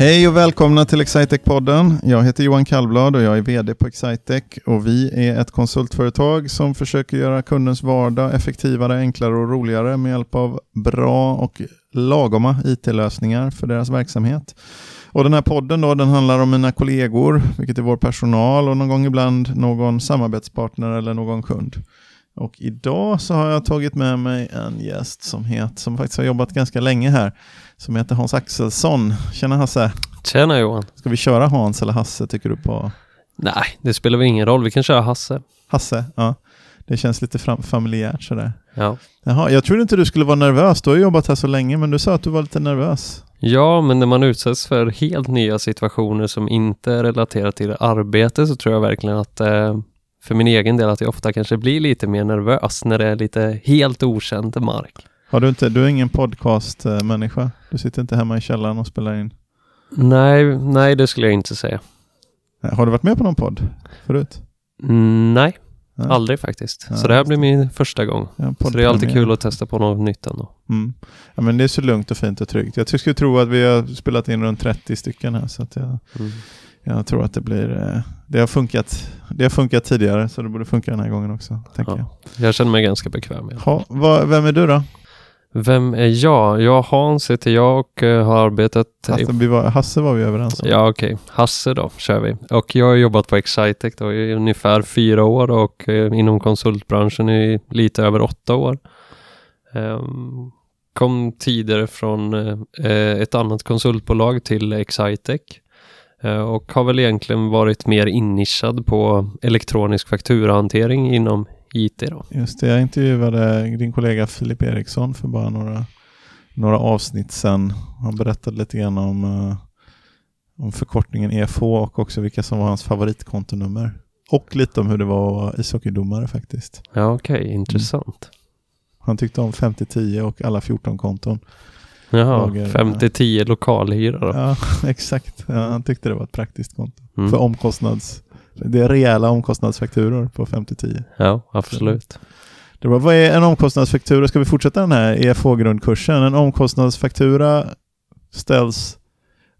Hej och välkomna till Excitec-podden. Jag heter Johan Kallblad och jag är VD på Excitec. Och vi är ett konsultföretag som försöker göra kundens vardag effektivare, enklare och roligare med hjälp av bra och lagoma IT-lösningar för deras verksamhet. Och den här podden då, den handlar om mina kollegor, vilket är vår personal och någon gång ibland någon samarbetspartner eller någon kund. Och idag så har jag tagit med mig en gäst som, het, som faktiskt har jobbat ganska länge här, som heter Hans Axelsson. Tjena Hasse! Tjena Johan! Ska vi köra Hans eller Hasse tycker du på? Nej, det spelar väl ingen roll. Vi kan köra Hasse. Hasse, ja. Det känns lite familjärt sådär. Ja. Jaha, jag trodde inte du skulle vara nervös. Du har jobbat här så länge, men du sa att du var lite nervös. Ja, men när man utsätts för helt nya situationer som inte är relaterat till arbete så tror jag verkligen att eh, för min egen del att jag ofta kanske blir lite mer nervös när det är lite helt okänd mark. Har du inte, du är ingen podcastmänniska? Du sitter inte hemma i källaren och spelar in? Nej, nej det skulle jag inte säga. Har du varit med på någon podd förut? Mm, nej, ja. aldrig faktiskt. Ja, så det här blir min första gång. Ja, så det är alltid kul att testa på något nytt ändå. Mm. Ja, men det är så lugnt och fint och tryggt. Jag skulle tro att vi har spelat in runt 30 stycken här. Så att jag, mm. Jag tror att det blir... Eh, det har, funkat, det har funkat tidigare så det borde funka den här gången också. Tänker jag. jag känner mig ganska bekväm. Med. Ha, vad, vem är du då? Vem är jag? Jag Hans heter jag och uh, har arbetat... Hasse, vi var, Hasse var vi överens om. Ja okej, okay. Hasse då kör vi. Och jag har jobbat på Excitec då i ungefär fyra år och uh, inom konsultbranschen i lite över åtta år. Um, kom tidigare från ett annat konsultbolag till Excitec och har väl egentligen varit mer innischad på elektronisk fakturahantering inom IT då. Just det, jag intervjuade din kollega Filip Eriksson för bara några, några avsnitt sedan. Han berättade lite grann om, uh, om förkortningen EFH och också vilka som var hans favoritkontonummer. Och lite om hur det var att ishockeydomare faktiskt. Ja, okej, okay, intressant. Mm. Han tyckte om 50-10 och alla 14 konton. Jaha, 50-10 lokalhyra då? Ja, exakt. Ja, han tyckte det var ett praktiskt konto. Mm. För omkostnads det är rejäla omkostnadsfakturor på 5-10. Ja, absolut. Det var, vad är en omkostnadsfaktura? Ska vi fortsätta den här EFH-grundkursen? En omkostnadsfaktura ställs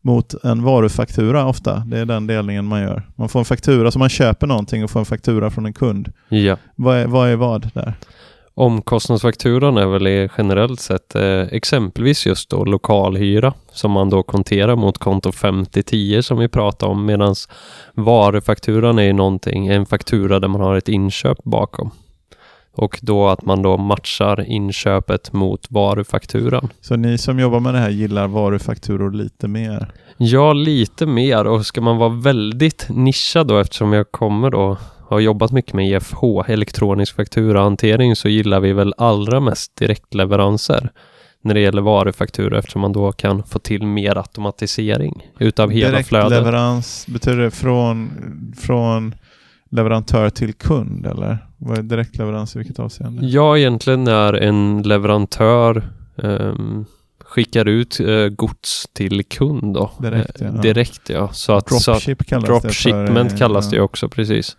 mot en varufaktura ofta. Det är den delningen man gör. Man får en faktura, så man köper någonting och får en faktura från en kund. Ja. Vad är vad, är vad där? Omkostnadsfakturan är väl generellt sett eh, exempelvis just då lokalhyra som man då konterar mot konto 5010 som vi pratade om medan varufakturan är ju någonting, en faktura där man har ett inköp bakom. Och då att man då matchar inköpet mot varufakturan. Så ni som jobbar med det här gillar varufakturor lite mer? Ja, lite mer och ska man vara väldigt nischad då eftersom jag kommer då har jobbat mycket med EFH, elektronisk fakturahantering, så gillar vi väl allra mest direktleveranser när det gäller varufakturor eftersom man då kan få till mer automatisering utav hela flödet. Direktleverans, betyder det från, från leverantör till kund eller? Vad är direktleverans i vilket avseende? Ja, egentligen när en leverantör um, skickar ut eh, gods till kund då. Direkt ja. Eh, direkt, ja. Så att, Dropship kallas dropshipment det för, kallas det också precis.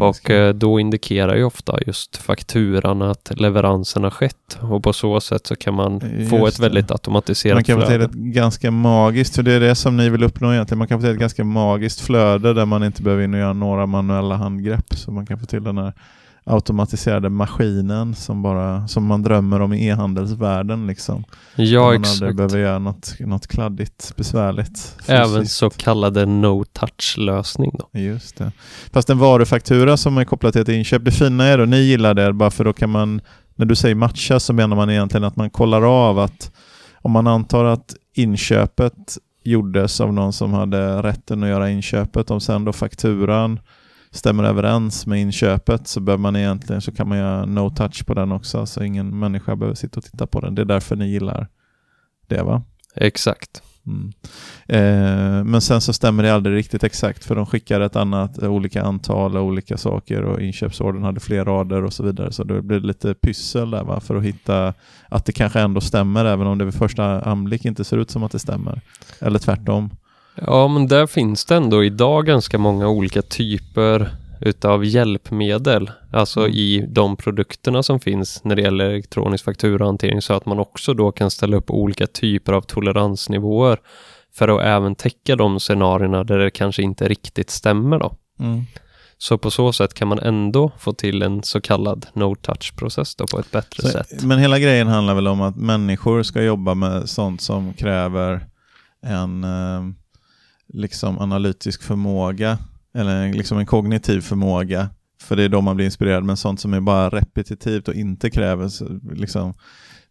Och eh, då indikerar ju ofta just fakturan att leveransen har skett och på så sätt så kan man just få ett det. väldigt automatiserat Man kan få till ett ganska magiskt, för det är det som ni vill uppnå egentligen, man kan få till ett ganska magiskt flöde där man inte behöver in och göra några manuella handgrepp så man kan få till den här automatiserade maskinen som, bara, som man drömmer om i e-handelsvärlden. Liksom. Ja, man exakt. aldrig behöver göra något, något kladdigt, besvärligt. Även så kallade no-touch-lösning då. Just det. Fast en varufaktura som är kopplad till ett inköp, det fina är då, ni gillar det bara för då kan man, när du säger matcha så menar man egentligen att man kollar av att om man antar att inköpet gjordes av någon som hade rätten att göra inköpet, om sen då fakturan stämmer överens med inköpet så behöver man egentligen så kan man göra no touch på den också så ingen människa behöver sitta och titta på den. Det är därför ni gillar det va? Exakt. Mm. Eh, men sen så stämmer det aldrig riktigt exakt för de skickar ett annat, olika antal och olika saker och inköpsordern hade fler rader och så vidare. Så det blir lite pyssel där va? för att hitta att det kanske ändå stämmer även om det vid första anblick inte ser ut som att det stämmer. Eller tvärtom. Ja, men där finns det ändå idag ganska många olika typer utav hjälpmedel, alltså mm. i de produkterna som finns när det gäller elektronisk fakturahantering så att man också då kan ställa upp olika typer av toleransnivåer för att även täcka de scenarierna där det kanske inte riktigt stämmer då. Mm. Så på så sätt kan man ändå få till en så kallad no-touch-process då på ett bättre Så, sätt. men hela grejen handlar väl om att människor ska jobba med sånt som kräver en eh, liksom analytisk förmåga eller liksom en kognitiv förmåga. För det är då man blir inspirerad, men sånt som är bara repetitivt och inte kräver, så- liksom,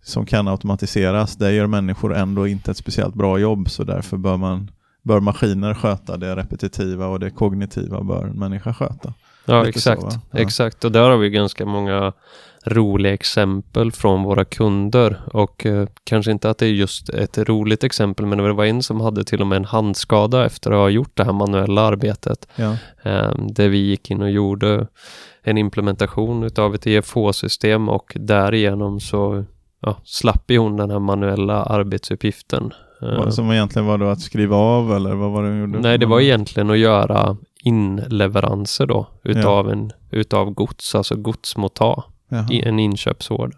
som kan automatiseras, det gör människor ändå inte ett speciellt bra jobb, så därför bör, man, bör maskiner sköta det repetitiva och det kognitiva bör en människa sköta. Ja, lite så, exakt. va? Ja. Exakt, och där har vi ganska många roliga exempel från våra kunder och eh, kanske inte att det är just ett roligt exempel men det var en som hade till och med en handskada efter att ha gjort det här manuella arbetet Ja. eh, där vi gick in och gjorde en implementation utav ett EFH-system och därigenom så ja, slapp ju hon den här manuella arbetsuppgiften. Eh, Vad Som egentligen var då att skriva av eller vad var det hon gjorde? Nej, det var egentligen att göra inleveranser då utav, en, utav gods, alltså godsmotta, Jaha. i en inköpsorder.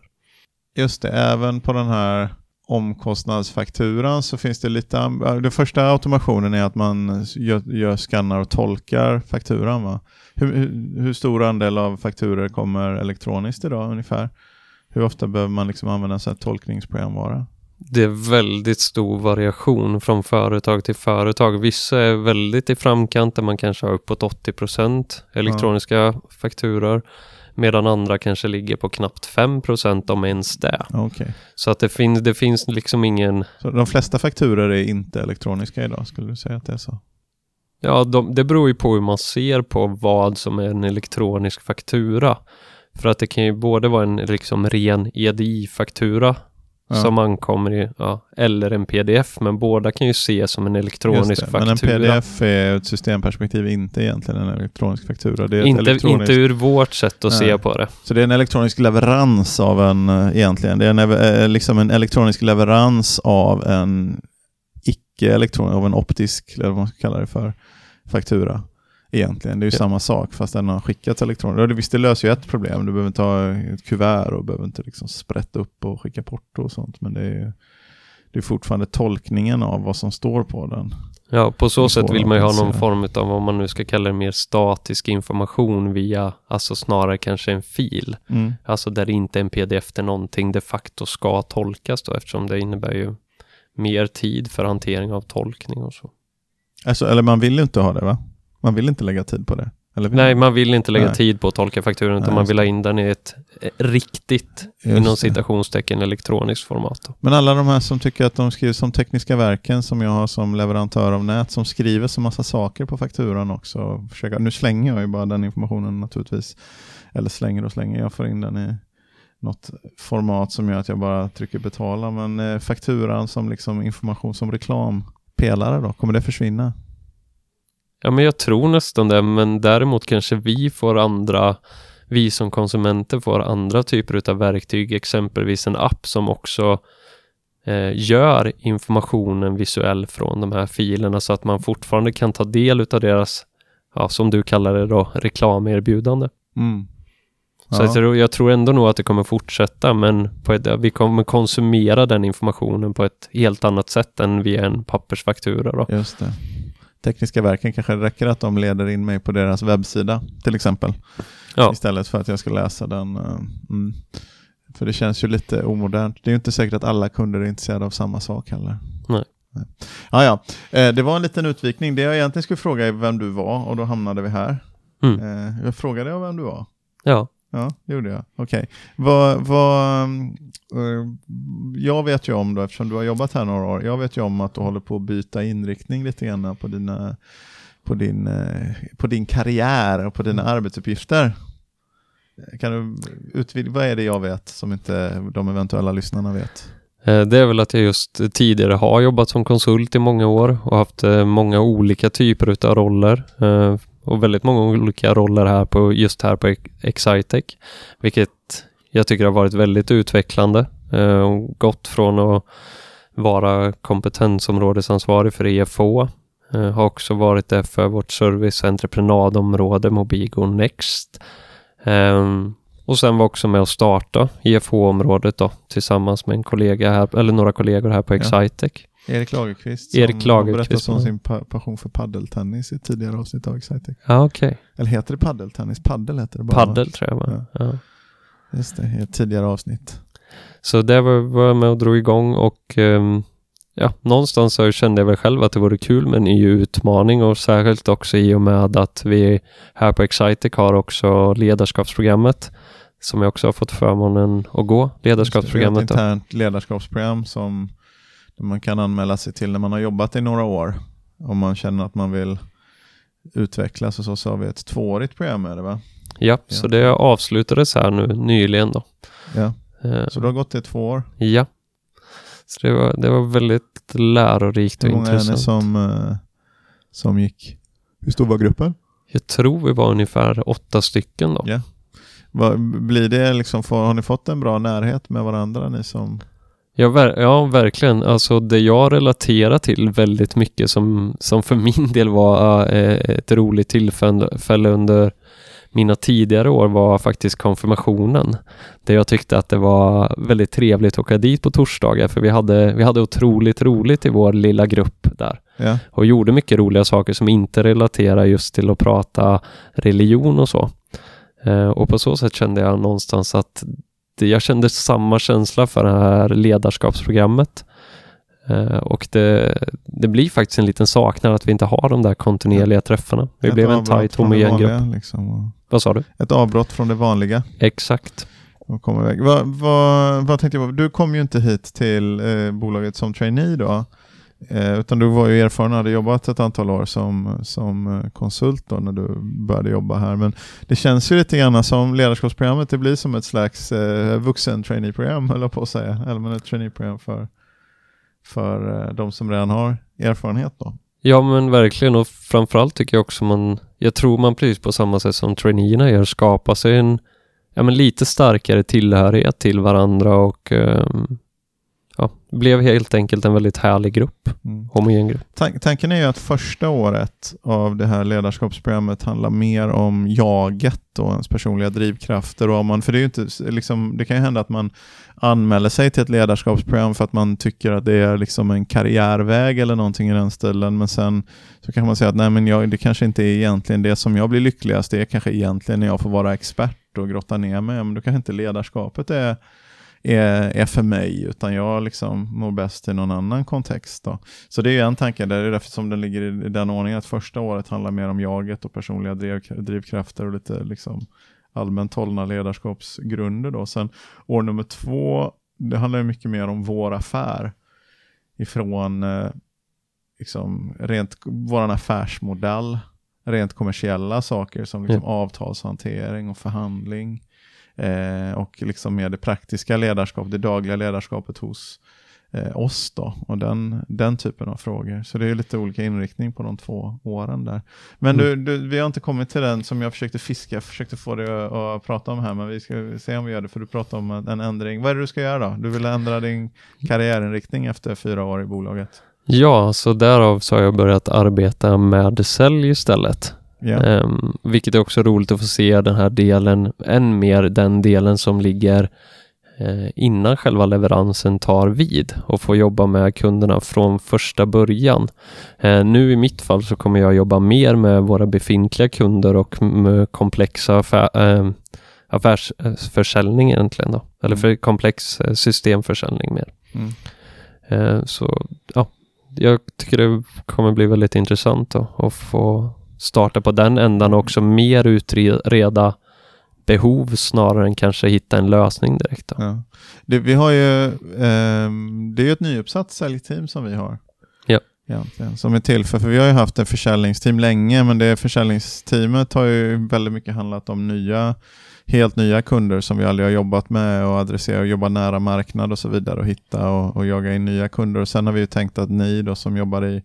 Just det, även på den här omkostnadsfakturan så finns det lite, den första automationen är att man gör, gör skannar och tolkar fakturan va? Hur, hur, hur stor andel av fakturer kommer elektroniskt idag ungefär? Hur ofta behöver man liksom använda sig av tolkningsprogramvara? Det är väldigt stor variation från företag till företag. Vissa är väldigt i framkant där man kanske har uppåt 80% elektroniska fakturor medan andra kanske ligger på knappt 5% om ens det. Okej. Så att det, finns det finns liksom ingen Så de flesta fakturer är inte elektroniska idag, skulle du säga att det är så? Ja, de, det beror ju på hur man ser på vad som är en elektronisk faktura. För att det kan ju både vara en liksom ren EDI-faktura Ja. som ankommer i, ja, eller en pdf, men båda kan ju ses som en elektronisk faktura. Men en pdf är ur ett systemperspektiv inte egentligen en elektronisk faktura. Det är Inte, elektroniskt... inte ur vårt sätt att Nej. se på det. Så det är en elektronisk leverans av en, eh, egentligen, det är en, eh, liksom en elektronisk leverans av en icke-elektronisk, av en optisk, eller vad man ska kalla det för, faktura. Egentligen, det är ju Ja. samma sak fast den har skickats elektroniskt. Det, visst, det löser ju ett problem, du behöver inte ha ett kuvert och behöver inte liksom sprätta upp och skicka porto och sånt. Men det är ju det är fortfarande tolkningen av vad som står på den. Ja, på så sätt vill man ju ha någon form av, om man nu ska kalla det mer statisk information via, alltså snarare kanske en fil. Mm. Alltså där det inte en pdf där någonting de facto ska tolkas då eftersom det innebär ju mer tid för hantering av tolkning och så. Alltså, eller man vill ju inte ha det va? Man vill inte lägga tid på det. Nej, man vill inte lägga Nej. tid på att tolka fakturan utan Nej, man vill ha in den i ett eh, riktigt, Just inom citationstecken, elektroniskt format. Men alla de här som tycker att de skriver som Tekniska Verken som jag har som leverantör av nät som skriver så massa saker på fakturan också. och Försöka, nu slänger jag ju bara den informationen naturligtvis. Eller slänger och slänger, jag får in den i något format som gör att jag bara trycker betala. Men eh, fakturan som liksom information som reklampelare då, kommer det försvinna? Ja, men jag tror nästan det, men däremot kanske vi får andra, vi som konsumenter får andra typer av verktyg, exempelvis en app som också eh, gör informationen visuell från de här filerna så att man fortfarande kan ta del av deras, ja, som du kallar det då, reklamerbjudande. Mm. Så Ja. jag, tror, jag tror ändå nog att det kommer fortsätta, men ett, vi kommer konsumera den informationen på ett helt annat sätt än via en pappersfaktura. Då. Just det. Tekniska Verken kanske räcker att de leder in mig på deras webbsida till exempel. Ja. Istället för att jag ska läsa den. eh, Mm. För det känns ju lite omodernt. Det är ju inte säkert att alla kunder är intresserade av samma sak heller. Nej. Ah, ja. Eh, det var en liten utvikning. Det jag egentligen skulle fråga är vem du var och då hamnade vi här. Mm. Eh, jag frågade jag vem du var. Ja. Ja, det gjorde jag. Okej. Vad, vad, eh, jag vet ju om då, eftersom du har jobbat här några år, jag vet ju om att du håller på att byta inriktning lite grann på, dina, på, din, eh, på din karriär och på dina arbetsuppgifter. Kan du utvidga, vad är det jag vet som inte de eventuella lyssnarna vet? Eh, Det är väl att jag just tidigare har jobbat som konsult i många år och haft många olika typer av roller och väldigt många olika roller här på just här på Excitec, vilket jag tycker har varit väldigt utvecklande eh, och gått från att vara kompetensområdesansvarig för EFH, eh, har också varit det för vårt service och entreprenadområde Mobigo Next. Ehm, och sen var också med att starta IFH-området då tillsammans med en kollega här, eller några kollegor här på Ja. Erik Lagerqvist som Erik Lagerqvist, berättat om ja. sin pa- passion för paddeltennis i ett tidigare avsnitt av Excitec. Ja, okej. Eller heter det paddeltennis? Paddel heter det bara. Paddel tror jag va? Ja. Just det, i ett tidigare avsnitt. Så det var, jag med och drog igång och ehm, ja, någonstans så kände jag väl själv att det vore kul med en ny utmaning och särskilt också i och med att vi här på Excitec har också ledarskapsprogrammet som jag också har fått förmånen att gå, Det är ledarskapsprogrammet. ett internt ledarskapsprogram som man kan anmäla sig till när man har jobbat i några år. Om man känner att man vill utvecklas och så, så har vi ett tvåårigt program är det va? Ja, så det avslutades här nu nyligen då. Ja. Eh, Så du har gått i två år. Ja. Så det var, det var väldigt lärorikt och Hur många är ni intressant. som, eh, som gick? Hur stor var gruppen? Jag tror vi var ungefär åtta stycken då. Ja. Blir det liksom, har ni fått en bra närhet med varandra ni som Ja, ver ja, verkligen. Alltså det jag relaterar till väldigt mycket som, som för min del var eh, ett roligt tillfälle under mina tidigare år var faktiskt konfirmationen. Där jag tyckte att det var väldigt trevligt att åka dit på torsdagar för vi hade, vi hade otroligt roligt i vår lilla grupp där. Ja, och gjorde mycket roliga saker som inte relaterar just till att prata religion och så. Eh, och på så sätt kände jag någonstans att jag kände samma känsla för det här ledarskapsprogrammet. Eh, och det, det blir faktiskt en liten saknad att vi inte har de där kontinuerliga träffarna. Vi ett blev en tajt homogen grupp. Liksom, och Vad sa du? ett avbrott från det vanliga. Exakt. Och komma iväg. Vad, vad, vad tänkte jag? Du kom ju inte hit till eh, bolaget som trainee då. Eh, utan du var ju erfaren och hade jobbat ett antal år som, som eh, konsult då när du började jobba här. Men det känns ju lite grann som ledarskapsprogrammet, det blir som ett slags eh, vuxen traineeprogram höll jag på att säga. Eller men ett traineeprogram för, för eh, de som redan har erfarenhet då. Ja men verkligen och framförallt tycker jag också man, jag tror man precis på samma sätt som traineerna gör, skapar sig en ja, men lite starkare tillhörighet till varandra och um, ja, blev helt enkelt en väldigt härlig grupp, Mm. homogen grupp. Tan- tanken är ju att första året av det här ledarskapsprogrammet handlar mer om jaget och ens personliga drivkrafter. Och man, för det, är inte, liksom, det kan ju hända att man anmäler sig till ett ledarskapsprogram för att man tycker att det är liksom en karriärväg eller någonting i den stilen. Men sen så kan man säga att nej, men jag, det kanske inte är egentligen det som jag blir lyckligast. Det är kanske egentligen när jag får vara expert och grotta ner mig. Men då kanske inte ledarskapet är är, är för mig, utan jag liksom mår bäst i någon annan kontext. Då. Så det är en tanke, det är därför som den ligger i, den ordningen att första året handlar mer om jaget och personliga driv, drivkrafter och lite liksom allmänt hållna ledarskapsgrunder. Då. Sen år nummer två, det handlar mycket mer om vår affär. Ifrån eh, liksom, rent vår affärsmodell, rent kommersiella saker som liksom avtalshantering och förhandling. Eh, och liksom mer det praktiska ledarskapet, det dagliga ledarskapet hos eh, oss då. Och den, den typen av frågor. Så det är lite olika inriktning på de två åren där. Men du, du, vi har inte kommit till den som jag försökte fiska, jag försökte få dig att, att prata om här, men vi ska se om vi gör det, för du pratar om en, en ändring. Vad är det du ska göra då? Du vill ändra din karriärinriktning efter fyra år i bolaget? Ja, så därav så har jag börjat arbeta med sälj istället. Ja. Ehm, vilket är också roligt att få se den här delen, än mer den delen som ligger eh, innan själva leveransen tar vid och få jobba med kunderna från första början. Eh, nu i mitt fall så kommer jag jobba mer med våra befintliga kunder och med komplexa affär, eh, affärsförsäljning egentligen då. Eller för komplex eh, systemförsäljning mer. Mm. Eh, så ja, jag tycker det kommer bli väldigt intressant då, att få starta på den ändan och också mer utreda behov snarare än kanske hitta en lösning direkt. Ja. Det, vi har ju, ehm, det är ju ett nyuppsatt säljteam som vi har. Ja. Egentligen, som är till för, för vi har ju haft ett försäljningsteam länge, men det försäljningsteamet har ju väldigt mycket handlat om nya, helt nya kunder som vi aldrig har jobbat med och adressera och jobba nära marknad och så vidare och hitta och, och jaga in nya kunder. Och sen har vi ju tänkt att ni då som jobbar i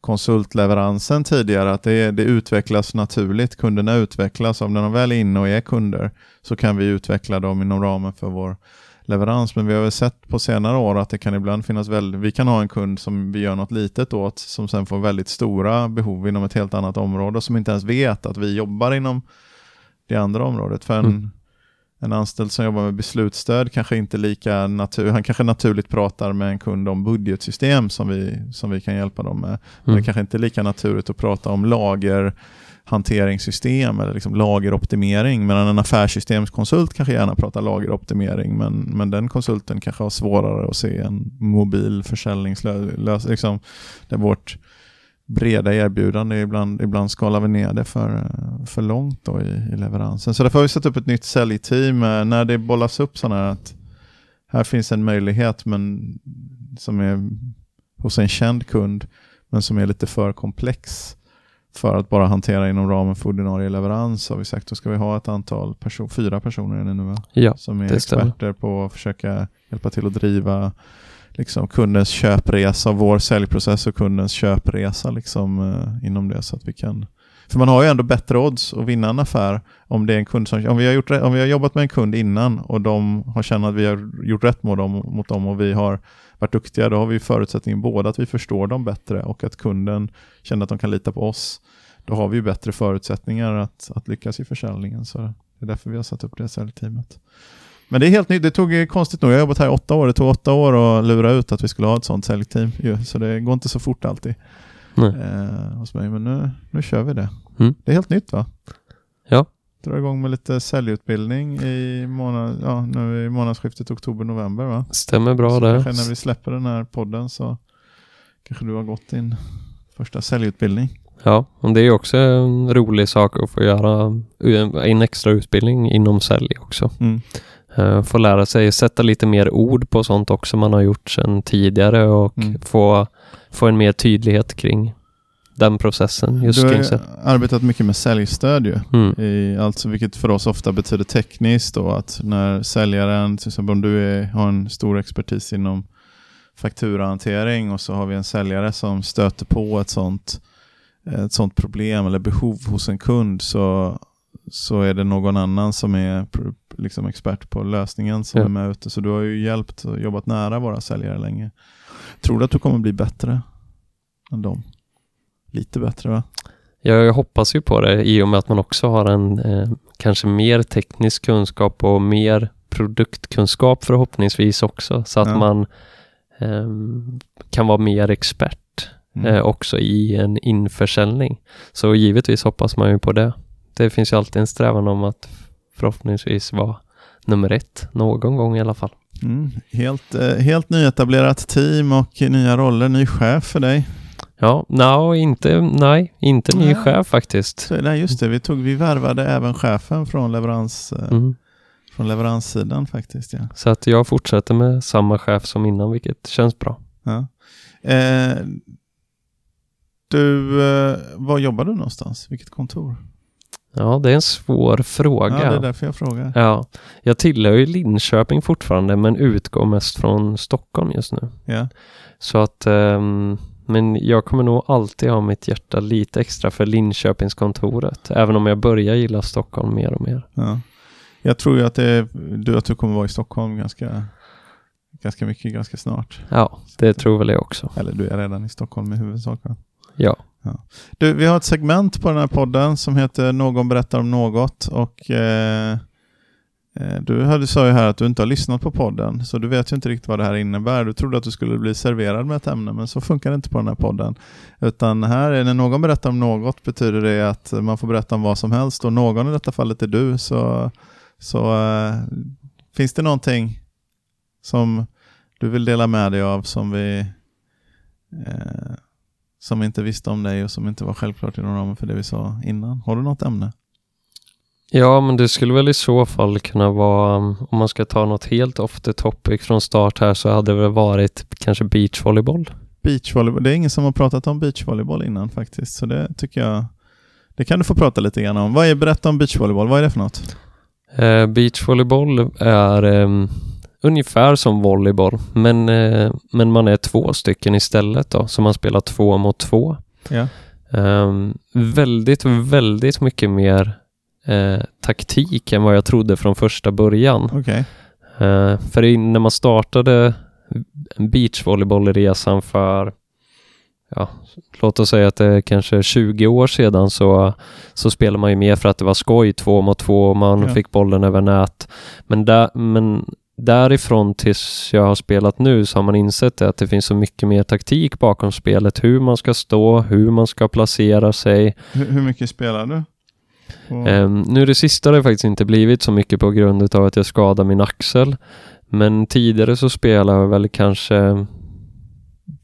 konsultleveransen tidigare, att det, det utvecklas naturligt. Kunderna utvecklas, om de väl är inne och är kunder så kan vi utveckla dem inom ramen för vår leverans. Men vi har väl sett på senare år att det kan ibland finnas väldigt, vi kan ha en kund som vi gör något litet åt som sen får väldigt stora behov inom ett helt annat område som inte ens vet att vi jobbar inom det andra området. För en, Mm en anställd som jobbar med beslutsstöd kanske inte lika natur, han kanske naturligt pratar med en kund om budgetsystem som vi, som vi kan hjälpa dem med. Men Mm. det kanske inte är lika naturligt att prata om lagerhanteringssystem eller liksom lageroptimering. Medan en affärssystemskonsult kanske gärna pratar lageroptimering men, men den konsulten kanske har svårare att se en mobil försäljningslösning. Liksom, där vårt breda erbjudande, ibland, ibland skalar vi ner det för, för långt då i, i leveransen. Så därför har vi satt upp ett nytt säljteam eh, när det bollas upp sådana här att här finns en möjlighet men som är hos en känd kund men som är lite för komplex för att bara hantera inom ramen för ordinarie leverans har vi sagt då ska vi ha ett antal, person, fyra personer är det nu va? Ja, som är stämmer. experter på att försöka hjälpa till att driva liksom, kundens köpresa, vår säljprocess och kundens köpresa liksom, eh, inom det. så att vi kan För man har ju ändå bättre odds att vinna en affär om det är en kund som, om vi har, gjort, om vi har jobbat med en kund innan och de har känt att vi har gjort rätt mot dem, mot dem och vi har varit duktiga, då har vi förutsättningen både att vi förstår dem bättre och att kunden känner att de kan lita på oss. Då har vi ju bättre förutsättningar att, att lyckas i försäljningen. Så det är därför vi har satt upp det säljteamet. Men det är helt nytt. Det tog konstigt nog, jag har jobbat här i åtta år. Det tog åtta år att lura ut att vi skulle ha ett sånt säljteam. Så det går inte så fort alltid Nej. eh, hos mig. Men nu, nu kör vi det. Mm. Det är helt nytt va? Ja. Drar igång med lite säljutbildning i, månad, ja, nu i månadsskiftet oktober-november va? Stämmer bra så det. när vi släpper den här podden så kanske du har gått din första säljutbildning. Ja, och det är också en rolig sak att få göra en extra utbildning inom sälj också. Mm. Eh, Få lära sig sätta lite mer ord på sånt också man har gjort sedan tidigare och Mm. få, få en mer tydlighet kring den processen. Just Du har ju arbetat mycket med säljstöd ju. Mm. I, alltså vilket för oss ofta betyder tekniskt då att när säljaren, till exempel om du är, har en stor expertis inom fakturahantering och så har vi en säljare som stöter på ett sånt, ett sånt problem eller behov hos en kund så, så är det någon annan som är liksom expert på lösningen som Ja. är med ute. Så du har ju hjälpt och jobbat nära våra säljare länge. Tror du att du kommer bli bättre än dem? Lite bättre va? Jag, hoppas ju på det i och med att man också har en eh, kanske mer teknisk kunskap och mer produktkunskap förhoppningsvis också. Så att Ja. man ehm, kan vara mer expert Mm. eh, också i en införsäljning. Så givetvis hoppas man ju på det. Det finns ju alltid en strävan om att förhoppningsvis vara nummer ett någon gång i alla fall. Mm, helt, eh, helt nyetablerat team och nya roller, ny chef för dig. Ja, no, inte, nej, inte ny Nej. chef faktiskt. Så, nej, just det, vi, tog, vi värvade även chefen från, leverans, eh, Mm. från leveranssidan faktiskt. Ja. Så att jag fortsätter med samma chef som innan, vilket känns bra. Ja. Eh, du, eh, var jobbar du någonstans? Vilket kontor? Ja, det är en svår fråga. Ja, det är därför jag frågar. Ja, jag tillhör ju Linköping fortfarande men utgår mest från Stockholm just nu. Ja. Så att, ehm, men jag kommer nog alltid ha mitt hjärta lite extra för Linköpingskontoret. Även om jag börjar gilla Stockholm mer och mer. Ja. Jag tror ju att, det du, att du kommer vara i Stockholm ganska, ganska mycket ganska snart. Ja, det tror väl jag också. Eller du är redan i Stockholm i huvudsak. va? Ja, Du, vi har ett segment på den här podden som heter Någon berättar om något. Och eh, eh, Du hade, sa ju här att du inte har lyssnat på podden, så du vet ju inte riktigt vad det här innebär. Du trodde att du skulle bli serverad med ett ämne, men så funkar det inte på den här podden. Utan här, är när någon berättar om något betyder det att man får berätta om vad som helst och någon i detta fallet är du. Så, så eh, finns det någonting som du vill dela med dig av som vi eh, som vi inte visste om dig och som inte var självklart inom ramen för det vi sa innan. Har du något ämne? ja men det skulle väl i så fall kunna vara, om man ska ta något helt off the topic från start här så hade det väl varit kanske beachvolleyboll. Beachvolleyboll. Det är ingen som har pratat om beachvolleyboll innan faktiskt, så det tycker jag det kan du få prata lite grann om. Vad är, berätta om beachvolleyboll, vad är det för något? Eh, beachvolleyboll är ehm, ungefär som volleyboll, men, eh, men man är två stycken istället då, så man spelar två mot två. Ja. Ehm, väldigt, väldigt mycket mer eh, taktik än vad jag trodde från första början. Okej. Eh, för när man startade beachvolleybollresan för ja, låt oss säga att det är kanske 20 år sedan så, så spelade man ju mer för att det var skoj, två mot två, man Ja. fick bollen över nät. Men, där, men därifrån tills jag har spelat nu så har man insett att det finns så mycket mer taktik bakom spelet, hur man ska stå, hur man ska placera sig. Hur, hur mycket spelar du? Och, Ehm, nu det sista har det faktiskt inte blivit så mycket på grund av att jag skadade min axel. Men tidigare så spelade jag väl kanske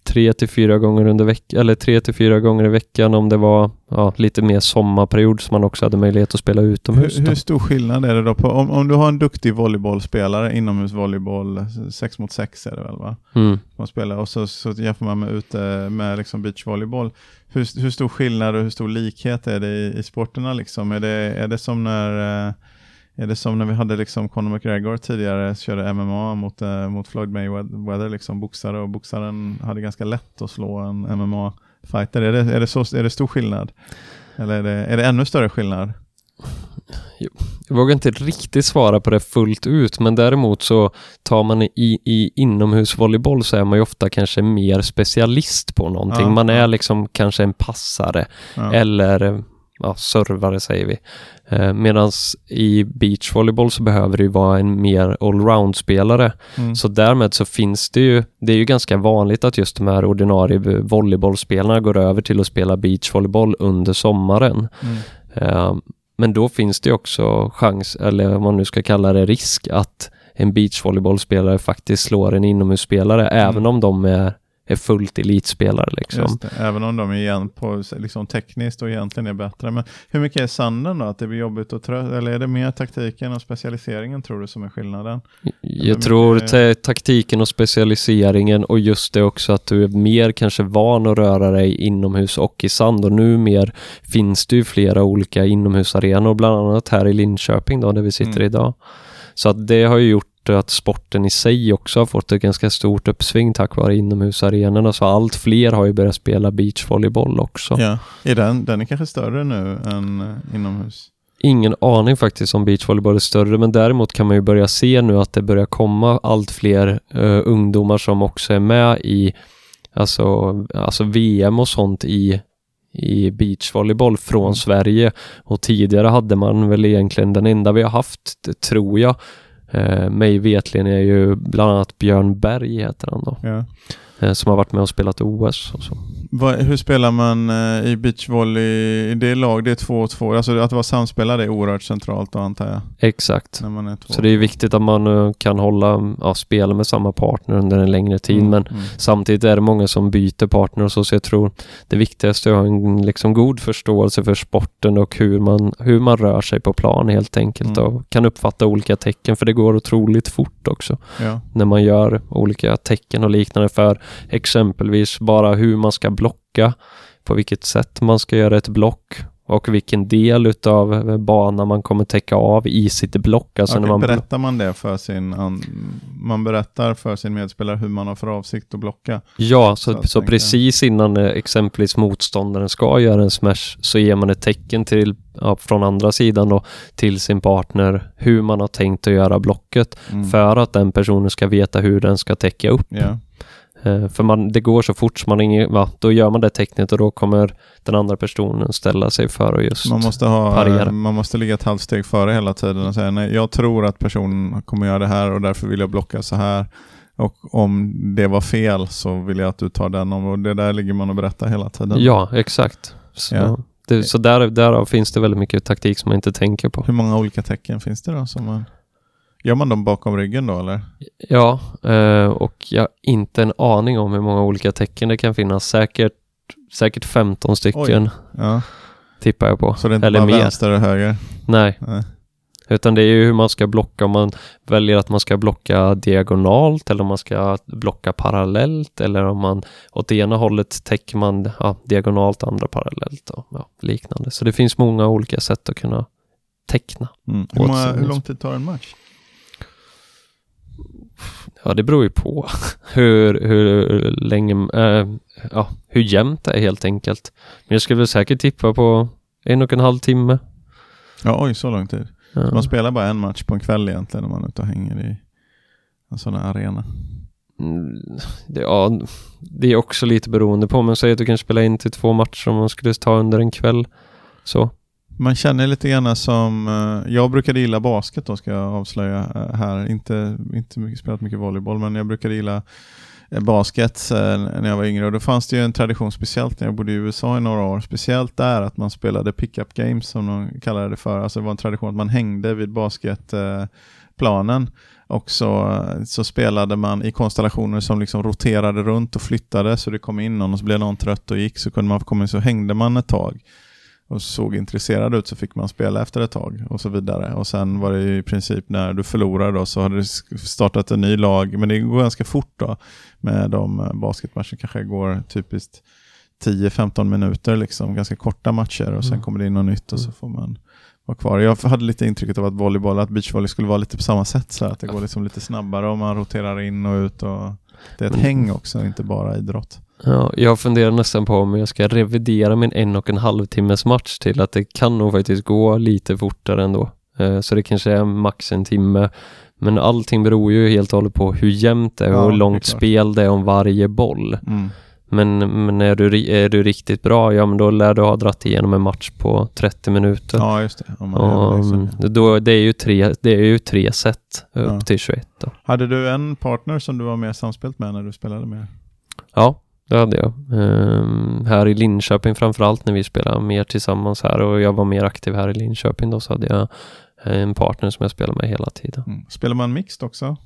tre till fyra gånger under veckan, eller tre till fyra gånger i veckan om det var ja, lite mer sommarperiod så man också hade möjlighet att spela utomhus. hur, hur stor skillnad är det då på, om, om du har en duktig volleybollspelare, inomhusvolleyboll, 6 mot 6 är det väl va? Mm. Man spelar och så, så jämför man med ute med liksom beachvolleyboll. Hur, hur stor skillnad och hur stor likhet är det i, i sporterna liksom? Är det, är det som när eh, är det som när vi hade liksom Conor McGregor tidigare, körde MMA mot, eh, mot Floyd Mayweather, liksom boxare och boxaren hade ganska lätt att slå en MMA-fighter. Är det, är, det så, är det stor skillnad? Eller är det, är det ännu större skillnad? Jag vågar inte riktigt svara på det fullt ut, men däremot så tar man i, i inomhusvolleyboll så är man ju ofta kanske mer specialist på någonting. Ja, man är ja. liksom kanske en passare Ja. eller ja, servare säger vi. Eh, Medan i beachvolleyboll så behöver det ju vara en mer allround-spelare. Mm. Så därmed så finns det ju, det är ju ganska vanligt att just de här ordinarie volleybollspelarna går över till att spela beachvolleyboll under sommaren. Mm. Eh, Men då finns det också chans, eller om man nu ska kalla det risk, att en beachvolleybollspelare faktiskt slår en inomhusspelare, även om de är, är fullt elitspelare. Liksom. Det, även om de är igen på, liksom, tekniskt och egentligen är bättre. Men hur mycket är sanden då? Att det blir jobbigt och trött? Eller är det mer taktiken och specialiseringen tror du som är skillnaden? Jag tror ta- taktiken och specialiseringen och just det också att du är mer kanske van att röra dig inomhus och i sand och nu mer finns det ju flera olika inomhusarenor, bland annat här i Linköping då, där vi sitter Mm. idag. Så att det har ju gjort att sporten i sig också har fått ett ganska stort uppsving tack vare inomhusarenorna, så allt fler har ju börjat spela beachvolleyboll också. Ja. Är den, den är kanske större nu än eh, inomhus? Ingen aning faktiskt om beachvolleyboll är större, men däremot kan man ju börja se nu att det börjar komma allt fler eh, ungdomar som också är med i alltså, alltså VM och sånt i, i beachvolleyboll från Mm. Sverige. Och tidigare hade man väl egentligen den enda vi har haft, tror jag, eh, mig vetligen är ju bland annat Björn Berg heter han då, Ja. eh, som har varit med och spelat OS och så. Vad, hur spelar man eh, i beachvolley? I det lag, det är två och två. Alltså att vara samspelare är oerhört centralt då antar jag. Exakt. Så det är viktigt att man eh, kan hålla, ja, spela med samma partner under en längre tid, Mm, men mm. Samtidigt är det många som byter partner och så, så jag tror det viktigaste är att ha en liksom god förståelse för sporten och hur man, hur man rör sig på plan helt enkelt Mm. och kan uppfatta olika tecken för det går otroligt fort också Ja. när man gör olika tecken och liknande för exempelvis bara hur man ska blocka, på vilket sätt man ska göra ett block och vilken del utav banan man kommer täcka av i sitt block. Alltså Okej, när man berättar man det för sin, an, man berättar för sin medspelare hur man har för avsikt att blocka? Ja, Så så, så precis innan eh, exempelvis motståndaren ska göra en smash så ger man ett tecken till, ja, från andra sidan då, till sin partner hur man har tänkt att göra blocket Mm. för att den personen ska veta hur den ska täcka upp. Ja. Eh, för man, det går så fort man ingen, va, då gör man det tecknet och då kommer den andra personen ställa sig för att just Man måste, ha, parera. man måste ligga ett halvt steg före hela tiden och säga nej, jag tror att personen kommer göra det här och därför vill jag blocka så här. Och om det var fel så vill jag att du tar den om och det där ligger man och berättar hela tiden. Ja, exakt. Så, Ja. det, så där, därav finns det väldigt mycket taktik som man inte tänker på. Hur många olika tecken finns det då? Som man, gör man dem bakom ryggen då eller? Ja, eh, och jag har inte en aning om hur många olika tecken det kan finnas. Säkert, säkert 15 stycken Ja. tippar jag på. Så det är inte Eller bara mer. vänster och höger? Nej, Nej. utan det är ju hur man ska blocka. Om man väljer att man ska blocka diagonalt eller om man ska blocka parallellt eller om man åt det ena hållet täcker man ja, diagonalt, andra parallellt och ja, liknande. Så det finns många olika sätt att kunna teckna. Mm. Hur, många, hur lång tid tar en match? Ja, det beror ju på hur, hur länge, eh, ja, hur jämnt det är helt enkelt. Men jag skulle väl säkert tippa på en och en halv timme. Ja, oj, så lång tid. Ja. Man spelar bara en match på en kväll egentligen när man är ute och hänger i en sån här arena. Mm, det, ja, det är också lite beroende på, men säg att du kan spela in till två matcher om man skulle ta under en kväll. Så. Man känner lite grann som, eh, jag brukade gilla basket då ska jag avslöja eh, här, inte, inte mycket, spelat mycket volleyboll men jag brukade gilla eh, basket när jag var yngre. Och då fanns det ju en tradition speciellt när jag bodde i USA i några år, speciellt där att man spelade pick-up games som de kallade det för, alltså det var en tradition att man hängde vid basketplanen och så, så spelade man i konstellationer som liksom roterade runt och flyttade så det kom in någon och så blev någon trött och gick så kunde man komma in så hängde man ett tag och såg intresserad ut så fick man spela efter ett tag och så vidare. Och sen var det i princip när du förlorade då så hade det startat en ny lag, men det går ganska fort då med de eh, basketmatcher kanske går typiskt 10-15 minuter, liksom, ganska korta matcher och sen mm. kommer det in något nytt och så mm. får man vara kvar. Jag hade lite intrycket av att volleyboll, att beachvolley skulle vara lite på samma sätt, så att det går liksom lite snabbare och man roterar in och ut och det är ett häng också, inte bara idrott. Ja, jag funderar nästan på om jag ska revidera min en och en halv timmes match till att det kan nog faktiskt gå lite fortare ändå. Eh, så det kanske är max en timme. Men allting beror ju helt och hållet på hur jämnt det är och ja, hur långt spel det är om varje boll. Mm. Men, men är, du, är du riktigt bra, ja men då lär du ha dratt igenom en match på 30 minuter. Ja, just det. och, mm, då, det, är ju tre, det är ju tre set upp ja. till 21. Då. Hade du en partner som du var mer samspelt med när du spelade med? Ja, det hade jag. Um, här i Linköping framförallt när vi spelade mer tillsammans här och jag var mer aktiv här i Linköping då så hade jag en partner som jag spelade med hela tiden. Mm. Spelar man mixed också?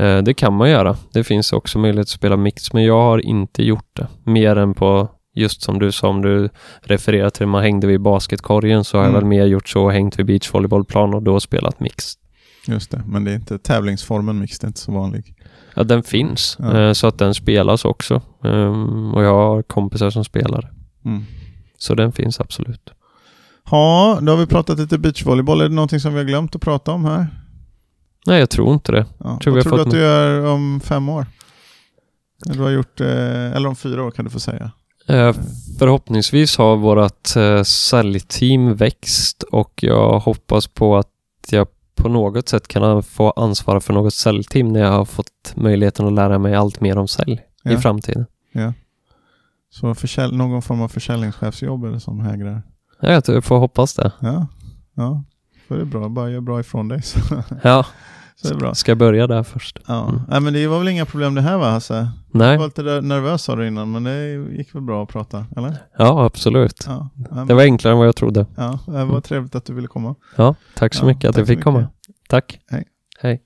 Uh, det kan man göra. Det finns också möjlighet att spela mixed men jag har inte gjort det. Mer än på just som du som du refererar till, man hängde vid basketkorgen så har mm. jag väl mer gjort så, hängt vid beachvolleybollplan och då spelat mixed. Just det, men det är inte tävlingsformen mixed, är inte så vanlig. Ja, den finns. Ja. Eh, så att den spelas också. Ehm, och jag har kompisar som spelar. Mm. Så den finns absolut. Ja, då har vi pratat lite beachvolleyboll. Är det någonting som vi har glömt att prata om här? Nej, jag tror inte det. Ja. Tror Vad tror du att du gör om fem år? Du har gjort, eh, eller om fyra år kan du få säga. Eh, förhoppningsvis har vårt säljteam växt och jag hoppas på att jag på något sätt kan få ansvara för något säljteam när jag har fått möjligheten att lära mig allt mer om sälj ja. i framtiden. Ja. Så försälj, någon form av försäljningschefsjobb eller som hägrar? Ja, jag får hoppas det. Ja, ja. För det är bra, bara gör bra ifrån dig. ja, så det är bra. Ska jag börja där först? Ja, mm. Nej, men det var väl inga problem det här va Hasse? Nej. Du var lite nervös sa du innan, men det gick väl bra att prata, eller? Ja, absolut. Ja. Det var enklare än vad jag trodde. Ja, det var trevligt att du ville komma. Ja, tack så mycket att jag fick komma. Tack. Hej. Hej.